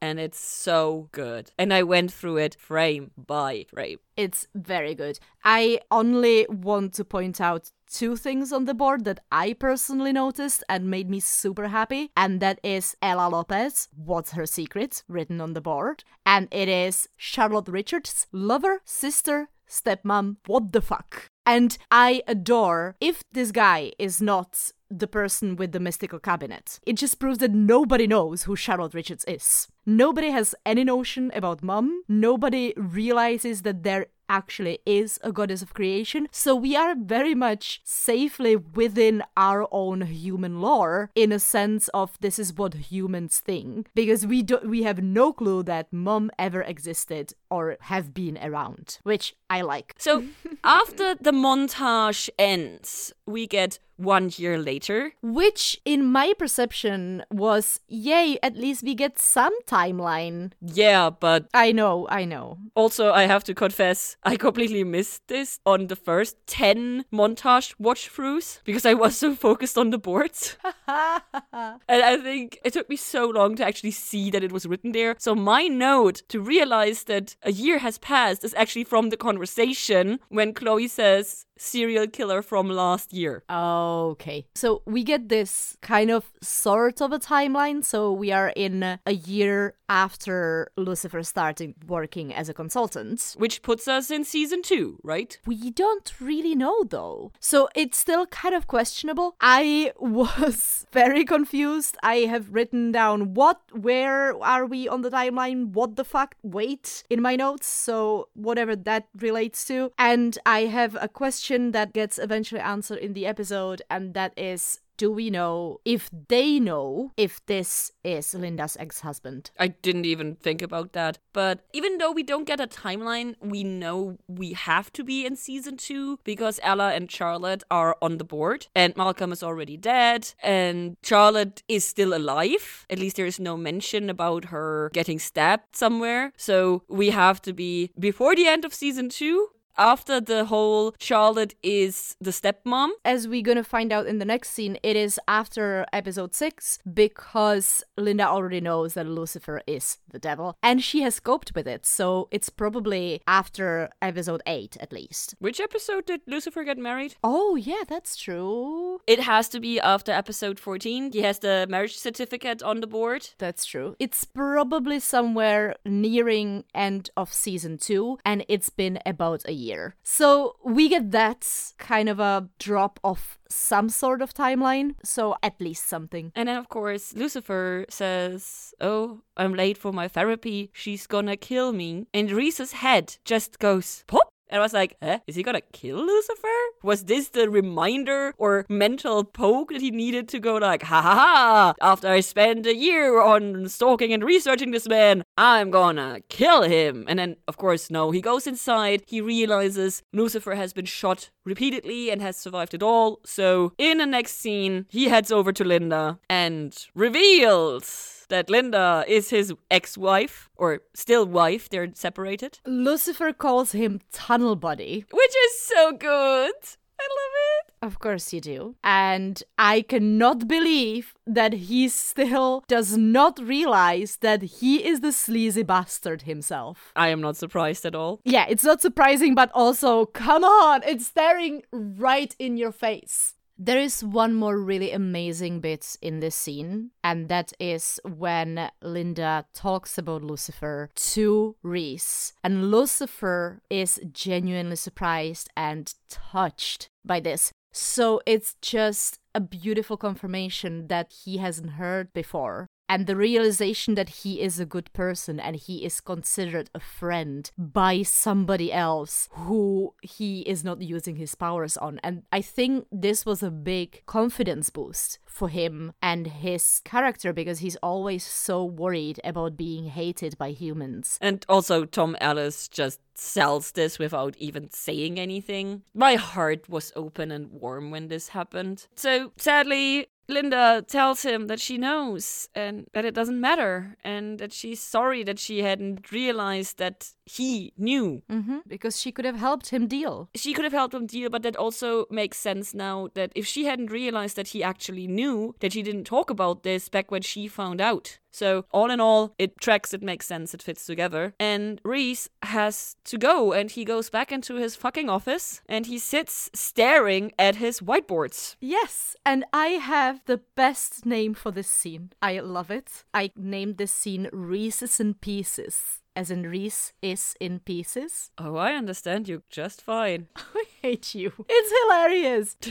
and it's so good. And I went through it frame by frame. It's very good. I only want to point out two things on the board that I personally noticed and made me super happy, and that is Ella Lopez, What's Her Secret, written on the board, and it is Charlotte Richards, lover, sister, stepmom, what the fuck. And I adore if this guy is not the person with the mystical cabinet. It just proves that nobody knows who Charlotte Richards is. Nobody has any notion about mom. Nobody realizes that there actually is a goddess of creation. So we are very much safely within our own human lore in a sense of this is what humans think because we do we have no clue that mom ever existed or have been around, which I like. So after the montage ends, we get one year later. Which, in my perception, was yay, at least we get some timeline. Yeah, but I know, I know. also I have to confess, I completely missed this on the first 10 montage watch throughs because I was so focused on the boards. and I think it took me so long to actually see that it was written there. So my note to realize that a year has passed is actually from the conversation when Chloe says serial killer from last year. Okay. So we get this kind of sort of a timeline. So we are in a year after Lucifer started working as a consultant. Which puts us in season two, right? We don't really know though. So it's still kind of questionable. I was very confused. I have written down what, where are we on the timeline? What the fuck? Wait in my notes. So whatever that relates to. And I have a question that gets eventually answered in the episode, and that is do we know if they know if this is Linda's ex husband? I didn't even think about that. But even though we don't get a timeline, we know we have to be in season two because Ella and Charlotte are on the board and Malcolm is already dead and Charlotte is still alive. At least there is no mention about her getting stabbed somewhere. So we have to be before the end of season two after the whole Charlotte is the stepmom. As we're gonna find out in the next scene, it is after episode 6 because Linda already knows that Lucifer is the devil and she has coped with it. So it's probably after episode 8 at least. Which episode did Lucifer get married? Oh, yeah, that's true. It has to be after episode 14. He has the marriage certificate on the board. That's true. It's probably somewhere nearing end of season 2 and it's been about a year. So we get that kind of a drop of some sort of timeline. So at least something. And then, of course, Lucifer says, Oh, I'm late for my therapy. She's gonna kill me. And Reese's head just goes pop. And I was like, eh, is he gonna kill Lucifer? Was this the reminder or mental poke that he needed to go like, ha ha ha, after I spent a year on stalking and researching this man, I'm gonna kill him. And then, of course, no, he goes inside, he realizes Lucifer has been shot repeatedly and has survived it all. So, in the next scene, he heads over to Linda and reveals that Linda is his ex wife, or still wife, they're separated. Lucifer calls him Tunnel Buddy. Which is so good. I love it. Of course you do. And I cannot believe that he still does not realize that he is the sleazy bastard himself. I am not surprised at all. Yeah, it's not surprising, but also, come on, it's staring right in your face. There is one more really amazing bit in this scene, and that is when Linda talks about Lucifer to Reese. And Lucifer is genuinely surprised and touched by this. So it's just a beautiful confirmation that he hasn't heard before and the realization that he is a good person and he is considered a friend by somebody else who he is not using his powers on. And I think this was a big confidence boost for him and his character because he's always so worried about being hated by humans. And also, Tom Ellis just sells this without even saying anything. My heart was open and warm when this happened. So, sadly, Linda tells him that she knows and that it doesn't matter and that she's sorry that she hadn't realized that he knew. Mm-hmm, because she could have helped him deal. She could have helped him deal, but that also makes sense now that if she hadn't realized that he actually knew, that she didn't talk about this back when she found out. So, all in all, it tracks, it makes sense, it fits together. And Reese has to go and he goes back into his fucking office and he sits staring at his whiteboards. Yes, and I have the best name for this scene. I love it. I named this scene Reese's in Pieces. As in Reese is in pieces. Oh, I understand you just fine. I hate you. It's hilarious.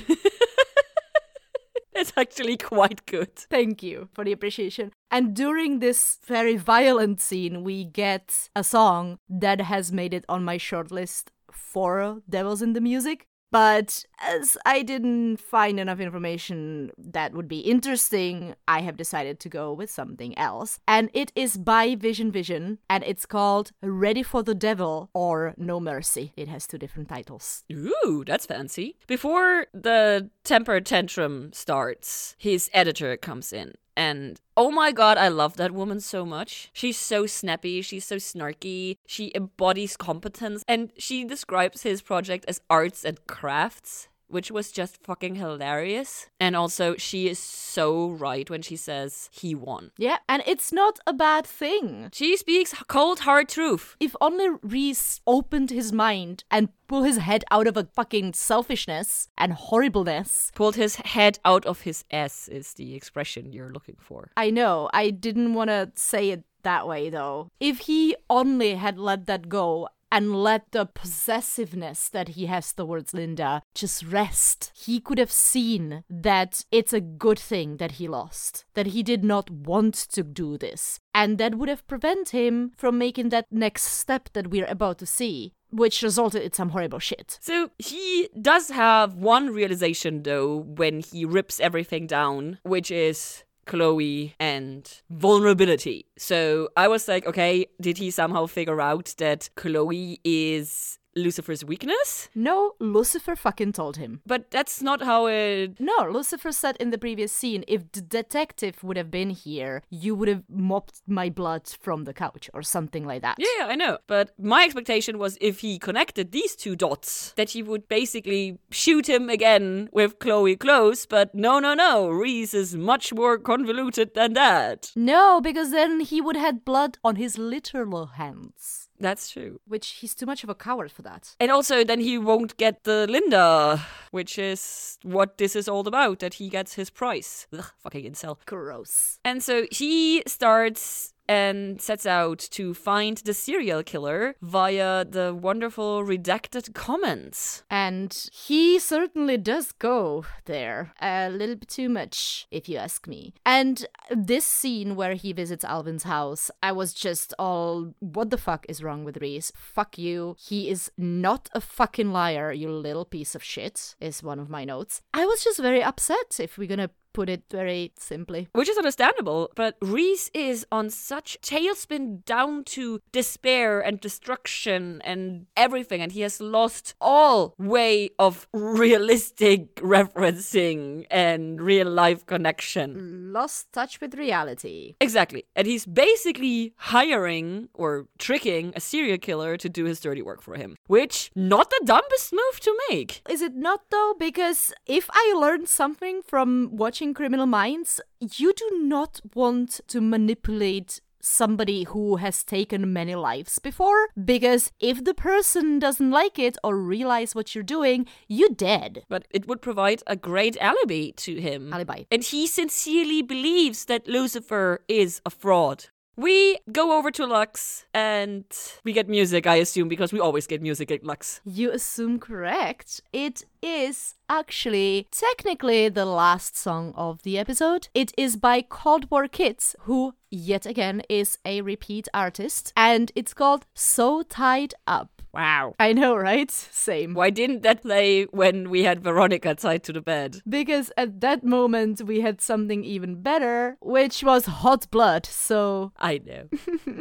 It's actually quite good. Thank you for the appreciation. And during this very violent scene, we get a song that has made it on my shortlist for Devils in the Music. But as I didn't find enough information that would be interesting, I have decided to go with something else. And it is by Vision Vision, and it's called Ready for the Devil or No Mercy. It has two different titles. Ooh, that's fancy. Before the temper tantrum starts, his editor comes in and oh my god, I love that woman so much. She's so snappy, she's so snarky, she embodies competence, and she describes his project as arts and crafts which was just fucking hilarious. And also, she is so right when she says he won. Yeah, and it's not a bad thing. She speaks cold, hard truth. If only Reese opened his mind and pulled his head out of a fucking selfishness and horribleness. Pulled his head out of his ass is the expression you're looking for. I know, I didn't want to say it that way though. If he only had let that go and let the possessiveness that he has towards Linda just rest. He could have seen that it's a good thing that he lost, that he did not want to do this. And that would have prevented him from making that next step that we're about to see which resulted in some horrible shit. So he does have one realization though when he rips everything down, which is Chloe and vulnerability. So I was like, okay, did he somehow figure out that Chloe is Lucifer's weakness? No, Lucifer fucking told him. But that's not how it. No, Lucifer said in the previous scene if the detective would have been here, you would have mopped my blood from the couch or something like that. Yeah, I know. But my expectation was if he connected these two dots, that he would basically shoot him again with Chloe close. But no, no, no. Reese is much more convoluted than that. No, because then he would have blood on his literal hands. That's true. Which he's too much of a coward for that. And also, then he won't get the Linda, which is what this is all about, that he gets his price. Ugh, fucking incel. Gross. And so he starts and sets out to find the serial killer via the wonderful redacted comments. And he certainly does go there a little bit too much, if you ask me. And this scene where he visits Alvin's house, I was just all, what the fuck is wrong with Reese? Fuck you. He is not a fucking liar, you little piece of shit, is one of my notes. I was just very upset if we're gonna put it very simply. Which is understandable, but Reese is on such tailspin down to despair and destruction and everything, and he has lost all way of realistic referencing and real life connection. Lost touch with reality. Exactly. And he's basically hiring or tricking a serial killer to do his dirty work for him, which not the dumbest move to make. Is it not though? Because if I learned something from watching Criminal Minds, you do not want to manipulate somebody who has taken many lives before because if the person doesn't like it or realize what you're doing you're dead But it would provide a great alibi to him. alibi And he sincerely believes that Lucifer is a fraud. We go over to Lux and we get music, I assume, because we always get music at Lux. you assume correct. It is actually technically the last song of the episode. It is by cold war kids who yet again is a repeat artist and it's called so tied up Wow. I know, right? Same. Why didn't that play when we had Veronica tied to the bed? Because at that moment we had something even better, which was hot blood. So, I know.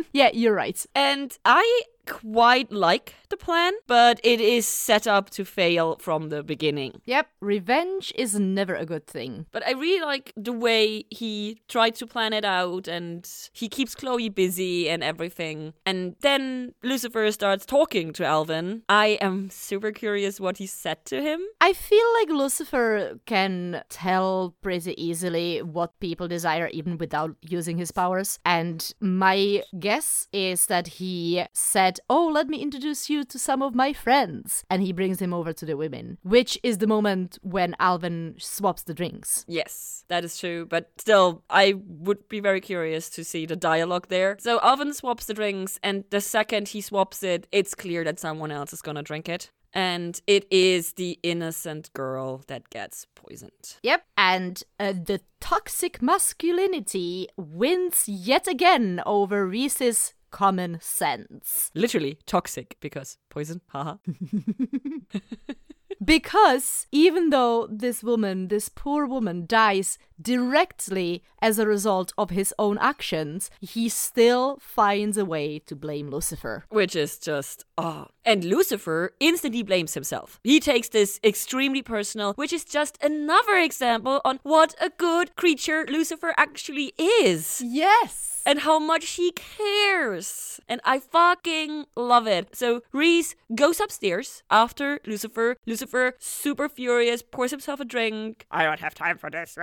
yeah, you're right. and I quite like the plan, but it is set up to fail from the beginning. Yep, revenge is never a good thing. But I really like the way he tried to plan it out and he keeps Chloe busy and everything. And then Lucifer starts talking to Alvin. I am super curious what he said to him. I feel like Lucifer can tell pretty easily what people desire even without using his powers. And my guess is that he said, Oh, let me introduce you to some of my friends. And he brings him over to the women, which is the moment when Alvin swaps the drinks. Yes, that is true. But still, I would be very curious to see the dialogue there. So Alvin swaps the drinks, and the second he swaps it, it's clear that someone else is gonna drink it. And it is the innocent girl that gets poisoned. Yep. And uh, the toxic masculinity wins yet again over Reese's common sense. Literally toxic because poison. Haha. Because even though this woman, this poor woman, dies directly as a result of his own actions, he still finds a way to blame Lucifer. Which is just, ah. And Lucifer instantly blames himself. He takes this extremely personal, which is just another example on what a good creature Lucifer actually is. Yes! and how much he cares. And I fucking love it. So Reese goes upstairs after Lucifer. Lucifer, super furious, pours himself a drink. I don't have time for this.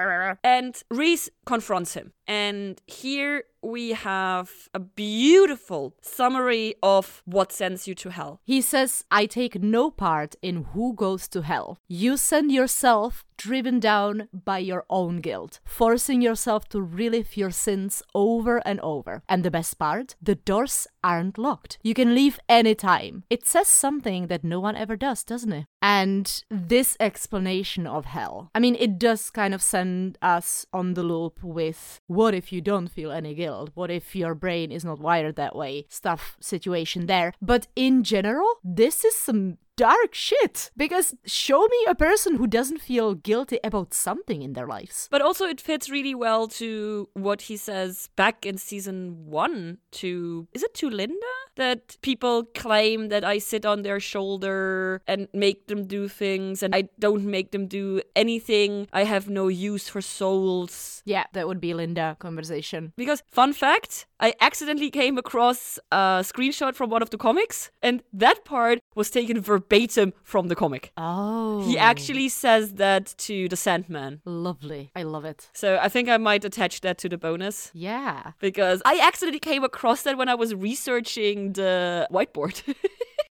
And Reese confronts him. And here we have a beautiful summary of what sends you to hell. He says, I take no part in who goes to hell. You send yourself driven down by your own guilt, forcing yourself to relive your sins over and over. And the best part, the doors aren't locked. You can leave anytime. It says something that no one ever does, doesn't it? And this explanation of hell, I mean, it does kind of send us on the loop with what if you don't feel any guilt? What if your brain is not wired that way? Stuff situation there. But in general, this is some dark shit because show me a person who doesn't feel guilty about something in their lives. But also, it fits really well to what he says back in season one to, is it to Linda? That people claim that I sit on their shoulder and make them do things, and I don't make them do anything. I have no use for souls. Yeah, that would be Linda conversation. Because, fun fact, I accidentally came across a screenshot from one of the comics, and that part was taken verbatim from the comic. Oh. He actually says that to the Sandman. Lovely. I love it. So I think I might attach that to the bonus Yeah. because I accidentally came across that when I was researching the whiteboard.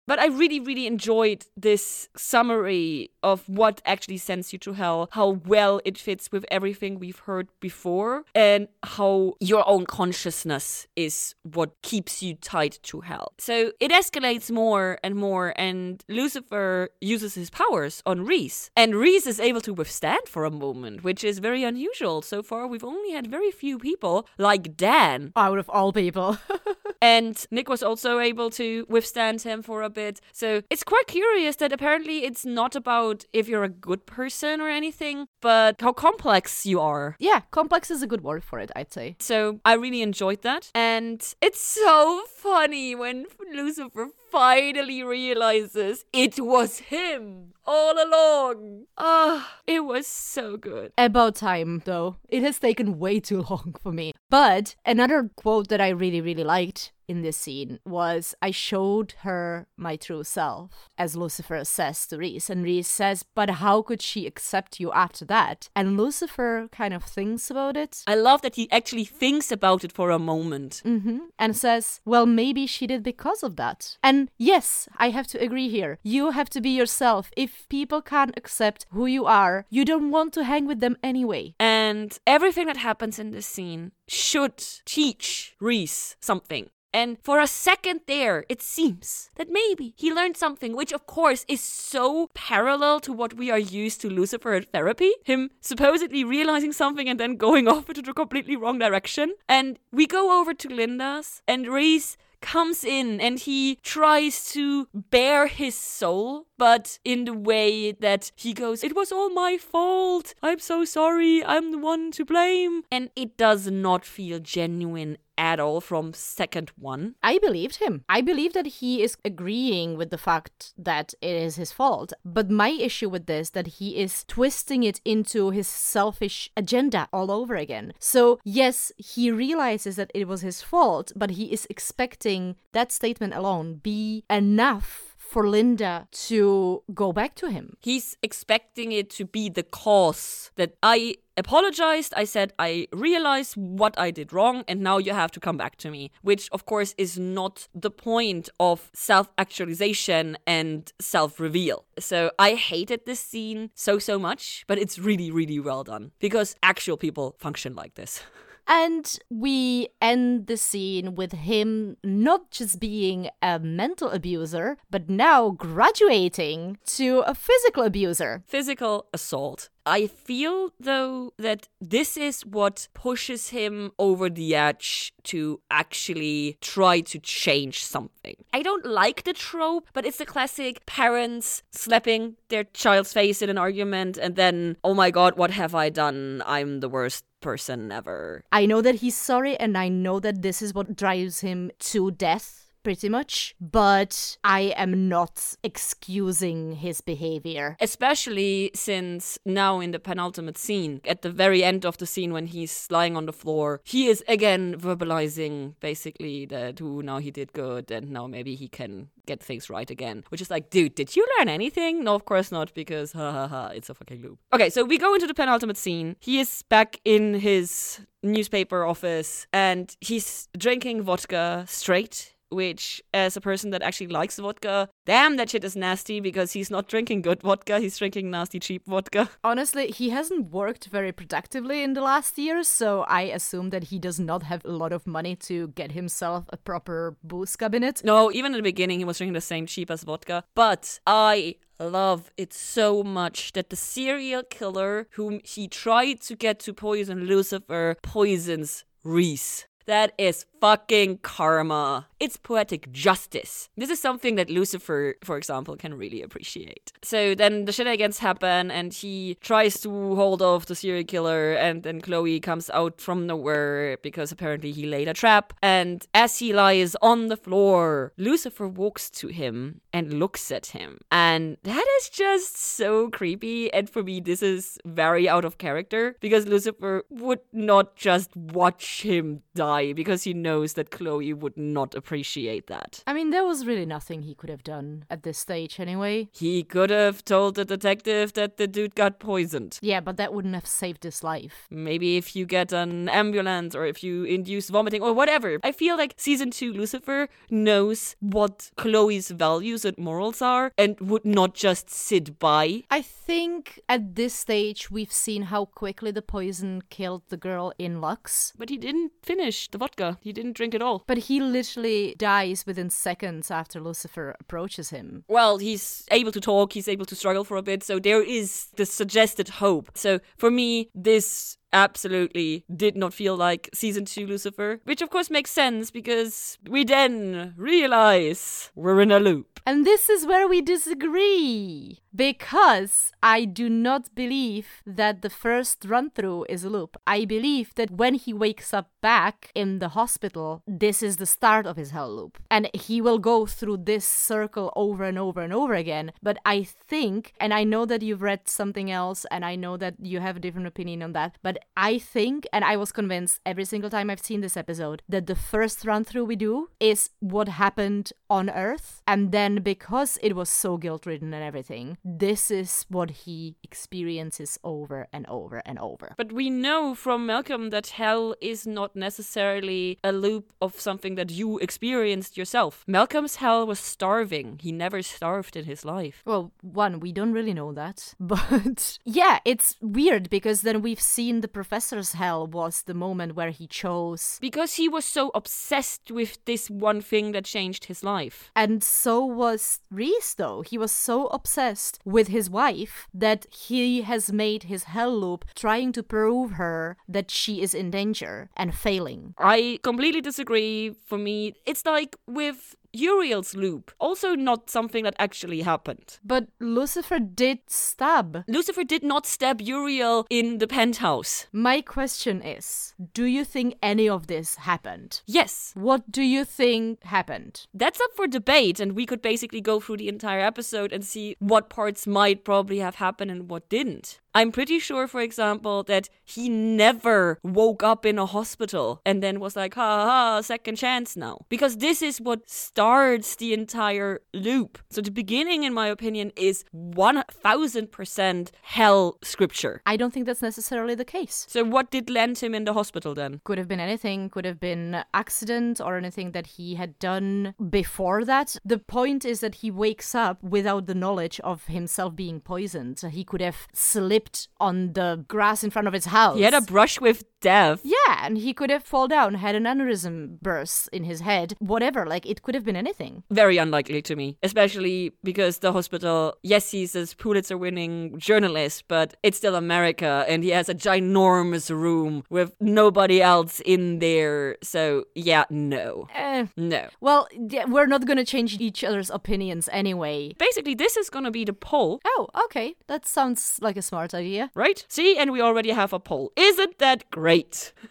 But I really, really enjoyed this summary of what actually sends you to hell, how well it fits with everything we've heard before, and how your own consciousness is what keeps you tied to hell. So it escalates more and more, and Lucifer uses his powers on Reese. And Reese is able to withstand for a moment, which is very unusual. So far, we've only had very few people, like Dan, Out of all people. and Nick was also able to withstand him for a bit. So it's quite curious that apparently it's not about if you're a good person or anything, but how complex you are. Yeah, complex is a good word for it, I'd say. So I really enjoyed that. And it's so funny when Lucifer finally realizes it was him all along. Ah, it was so good. About time, though. It has taken way too long for me. But another quote that I really, really liked in this scene was I showed her my true self, as Lucifer says to Reese. And Reese says, But how could she accept you after that? And Lucifer kind of thinks about it. I love that he actually thinks about it for a moment. Mm-hmm. And says, Well, maybe she did because of that. And yes, I have to agree here. You have to be yourself. If people can't accept who you are, you don't want to hang with them anyway. And everything that happens in this scene should teach Reese something. And for a second there, it seems that maybe he learned something, which of course is so parallel to what we are used to Lucifer at therapy. Him supposedly realizing something and then going off into the completely wrong direction. And we go over to Linda's, and Reese comes in and he tries to bare his soul, but in the way that he goes, It was all my fault. I'm so sorry. I'm the one to blame. And it does not feel genuine at all from second one. I believed him. I believe that he is agreeing with the fact that it is his fault. But my issue with this that he is twisting it into his selfish agenda all over again. So, yes, he realizes that it was his fault, but he is expecting that statement alone be enough for Linda to go back to him. He's expecting it to be the cause that I apologized. I said, I realized what I did wrong, and now you have to come back to me, which, of course, is not the point of self actualization and self reveal. So I hated this scene so, so much, but it's really, really well done because actual people function like this. And we end the scene with him not just being a mental abuser, but now graduating to a physical abuser. Physical assault. I feel, though, that this is what pushes him over the edge to actually try to change something. I don't like the trope, but it's the classic parents slapping their child's face in an argument and then, oh my god, what have I done? I'm the worst person ever. I know that he's sorry, and I know that this is what drives him to death pretty much, but I am not excusing his behavior. Especially since now in the penultimate scene, at the very end of the scene when he's lying on the floor, he is again verbalizing basically that who now he did good and now maybe he can get things right again. Which is like, dude, did you learn anything? No, of course not, because ha ha ha, it's a fucking loop. Okay, so we go into the penultimate scene. He is back in his newspaper office and he's drinking vodka straight which as a person that actually likes vodka, damn that shit is nasty because he's not drinking good vodka, he's drinking nasty cheap vodka. Honestly, he hasn't worked very productively in the last years, so I assume that he does not have a lot of money to get himself a proper booze cabinet. No, even in the beginning he was drinking the same cheap as vodka, but I love it so much that the serial killer whom he tried to get to poison Lucifer poisons Reese. That is fucking karma. It's poetic justice. This is something that Lucifer, for example, can really appreciate. So then the shenanigans happen and he tries to hold off the serial killer and then Chloe comes out from nowhere because apparently he laid a trap. And as he lies on the floor, Lucifer walks to him and looks at him. And that is just so creepy. And for me, this is very out of character because Lucifer would not just watch him die because he knows that Chloe would not appreciate that. I mean, there was really nothing he could have done at this stage anyway. He could have told the detective that the dude got poisoned. Yeah, but that wouldn't have saved his life. Maybe if you get an ambulance or if you induce vomiting or whatever. I feel like season two Lucifer knows what Chloe's values and morals are and would not just sit by. I think at this stage we've seen how quickly the poison killed the girl in Lux. But he didn't finish the vodka. He didn't drink at all. But he literally dies within seconds after Lucifer approaches him. Well, he's able to talk, he's able to struggle for a bit, so there is the suggested hope. So for me, this absolutely did not feel like season two Lucifer, which of course makes sense because we then realize we're in a loop. And this is where we disagree. Because I do not believe that the first run through is a loop. I believe that when he wakes up back in the hospital, this is the start of his hell loop. And he will go through this circle over and over and over again. But I think, and I know that you've read something else, and I know that you have a different opinion on that, but I think, and I was convinced every single time I've seen this episode, that the first run through we do is what happened on Earth. And then because it was so guilt ridden and everything, this is what he experiences over and over and over. But we know from Malcolm that hell is not necessarily a loop of something that you experienced yourself. Malcolm's hell was starving. He never starved in his life. Well, one, we don't really know that. But yeah, it's weird because then we've seen the professor's hell was the moment where he chose. Because he was so obsessed with this one thing that changed his life. And so was Reese, though. He was so obsessed with his wife that he has made his hell loop trying to prove her that she is in danger and failing. I completely disagree. For me, it's like with Uriel's loop. Also, not something that actually happened. But Lucifer did stab. Lucifer did not stab Uriel in the penthouse. My question is Do you think any of this happened? Yes. What do you think happened? That's up for debate, and we could basically go through the entire episode and see what parts might probably have happened and what didn't. I'm pretty sure, for example, that he never woke up in a hospital and then was like, ha ha, second chance now. Because this is what starts the entire loop. So the beginning, in my opinion, is 1000% hell scripture. I don't think that's necessarily the case. So what did land him in the hospital then? Could have been anything, could have been accident or anything that he had done before that. The point is that he wakes up without the knowledge of himself being poisoned. He could have slipped on the grass in front of his house. He had a brush with death. Yeah, and he could have fall down, had an aneurysm burst in his head, whatever. Like it could have been anything. Very unlikely to me, especially because the hospital, yes, he's a Pulitzer winning journalist, but it's still America and he has a ginormous room with nobody else in there. So, yeah, no. Eh. No. Well, yeah, we're not gonna change each other's opinions anyway. Basically, this is gonna be the poll, Oh, okay. That sounds like a smart idea. right? See, and we already have a poll. Isn't that great?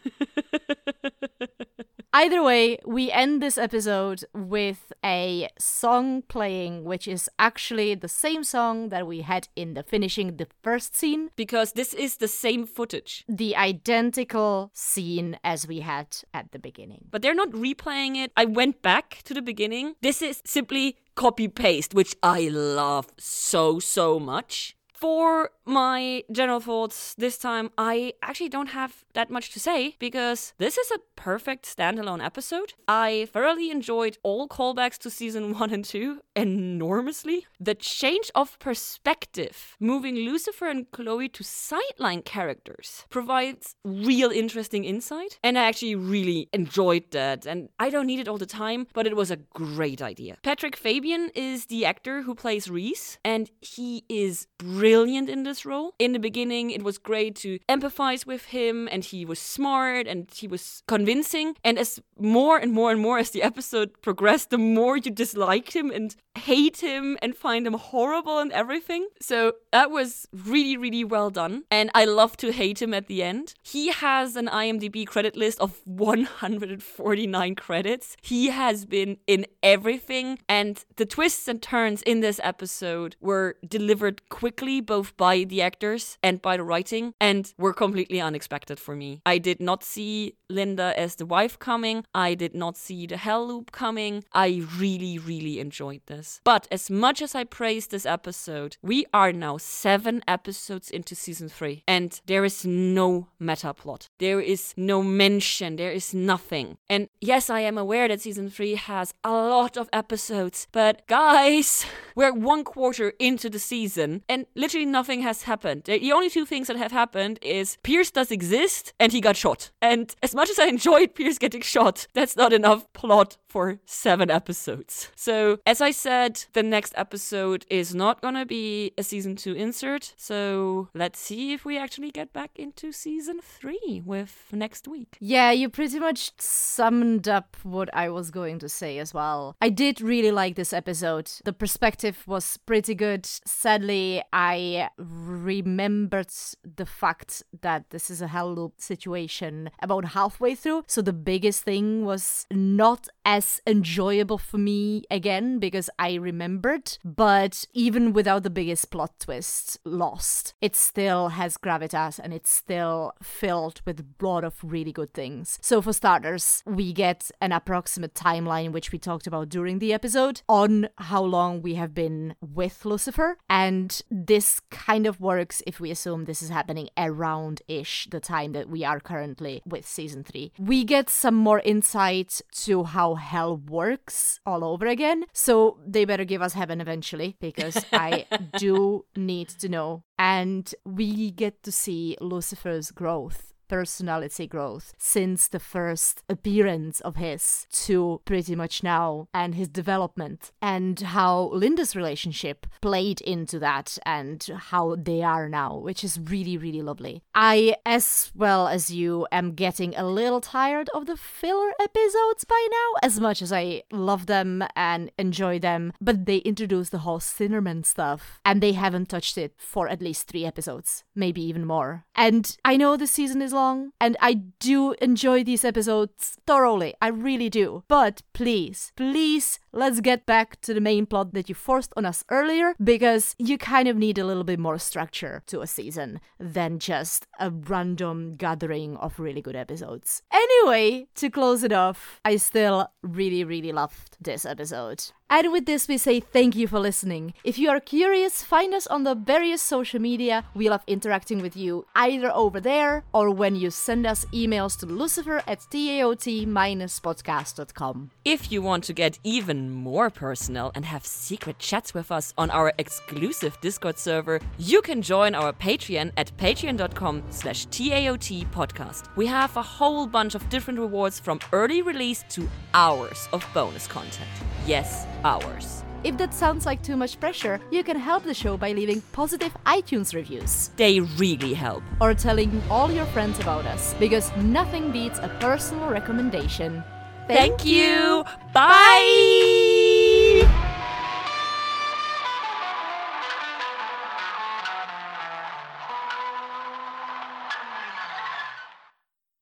Either way, we end this episode with a song playing, which is actually the same song that we had in the finishing the first scene. because this is the same footage. The identical scene as we had at the beginning. But they're not replaying it. I went back to the beginning. This is simply copy paste, which I love so, so much. For my general thoughts this time, I actually don't have that much to say because this is a perfect standalone episode. I thoroughly enjoyed all callbacks to season 1 and 2 enormously. The change of perspective, moving Lucifer and Chloe to sideline characters, provides real interesting insight, and I actually really enjoyed that. And I don't need it all the time, but it was a great idea. Patrick Fabian is the actor who plays Reese, and he is brilliant in this role. In the beginning, it was great to empathize with him, and he was smart and he was convincing. And as more and more and more as the episode progressed, the more you disliked him and hate him and find him horrible and everything. So that was really, really well done. And I love to hate him at the end. He has an IMDb credit list of 149 credits. He has been in everything, and the twists and turns in this episode were delivered quickly, both by the actors and by the writing, and were completely unexpected for me. I did not see Linda as the wife coming. I did not see the hell loop coming. I really, really enjoyed this. But as much as I praised this episode, we are now seven episodes into season three, and there is no meta plot. There is no mention. There is nothing. And yes, I am aware that season three has a lot of episodes, but guys, we're one quarter into the season, and literally nothing has happened. The only two things that have happened is Pierce does exist and he got shot. And as much as I enjoyed Pierce getting shot, that's not enough plot for seven episodes. So, as I said, the next episode is not gonna be a season two insert. So, let's see if we actually get back into season three with next week. Yeah, you pretty much summed up what I was going to say as well. I did really like this episode. The perspective was pretty good. Sadly, I remembered the fact that this is a hell loop situation about halfway through. So the biggest thing was not as enjoyable for me again because I remembered, but even without the biggest plot twist lost, it still has gravitas and it's still filled with a lot of really good things. So for starters, we get an approximate timeline which we talked about during the episode on how long we have been with Lucifer and this kind of works if we assume this is happening around ish the time that we are currently with season 3. We get some more insight to how hell works all over again. So they better give us heaven eventually because I do need to know. And we get to see Lucifer's growth personality growth since the first appearance of his to pretty much now and his development and how Linda's relationship played into that and how they are now, which is really, really lovely. I, as well as you, am getting a little tired of the filler episodes by now, as much as I love them and enjoy them, but they introduced the whole Sinnerman stuff and they haven't touched it for at least three episodes, maybe even more. And I know the season is long long, and I do enjoy these episodes thoroughly. I really do. But please, please, let's get back to the main plot that you forced on us earlier, because you kind of need a little bit more structure to a season than just a random gathering of really good episodes. Anyway, to close it off, I still really, really loved this episode. And with this, we say thank you for listening. If you are curious, find us on the various social media. We love interacting with you either over there or when you send us emails to lucifer at taot-podcast.com. If you want to get even more personal and have secret chats with us on our exclusive Discord server, you can join our Patreon at patreon.com slash TAOT podcast. We have a whole bunch of different rewards from early release to hours of bonus content. Yes, hours. If that sounds like too much pressure, you can help the show by leaving positive iTunes reviews. They really help. Or telling all your friends about us, because nothing beats a personal recommendation. Thank, Thank you. Bye. Bye.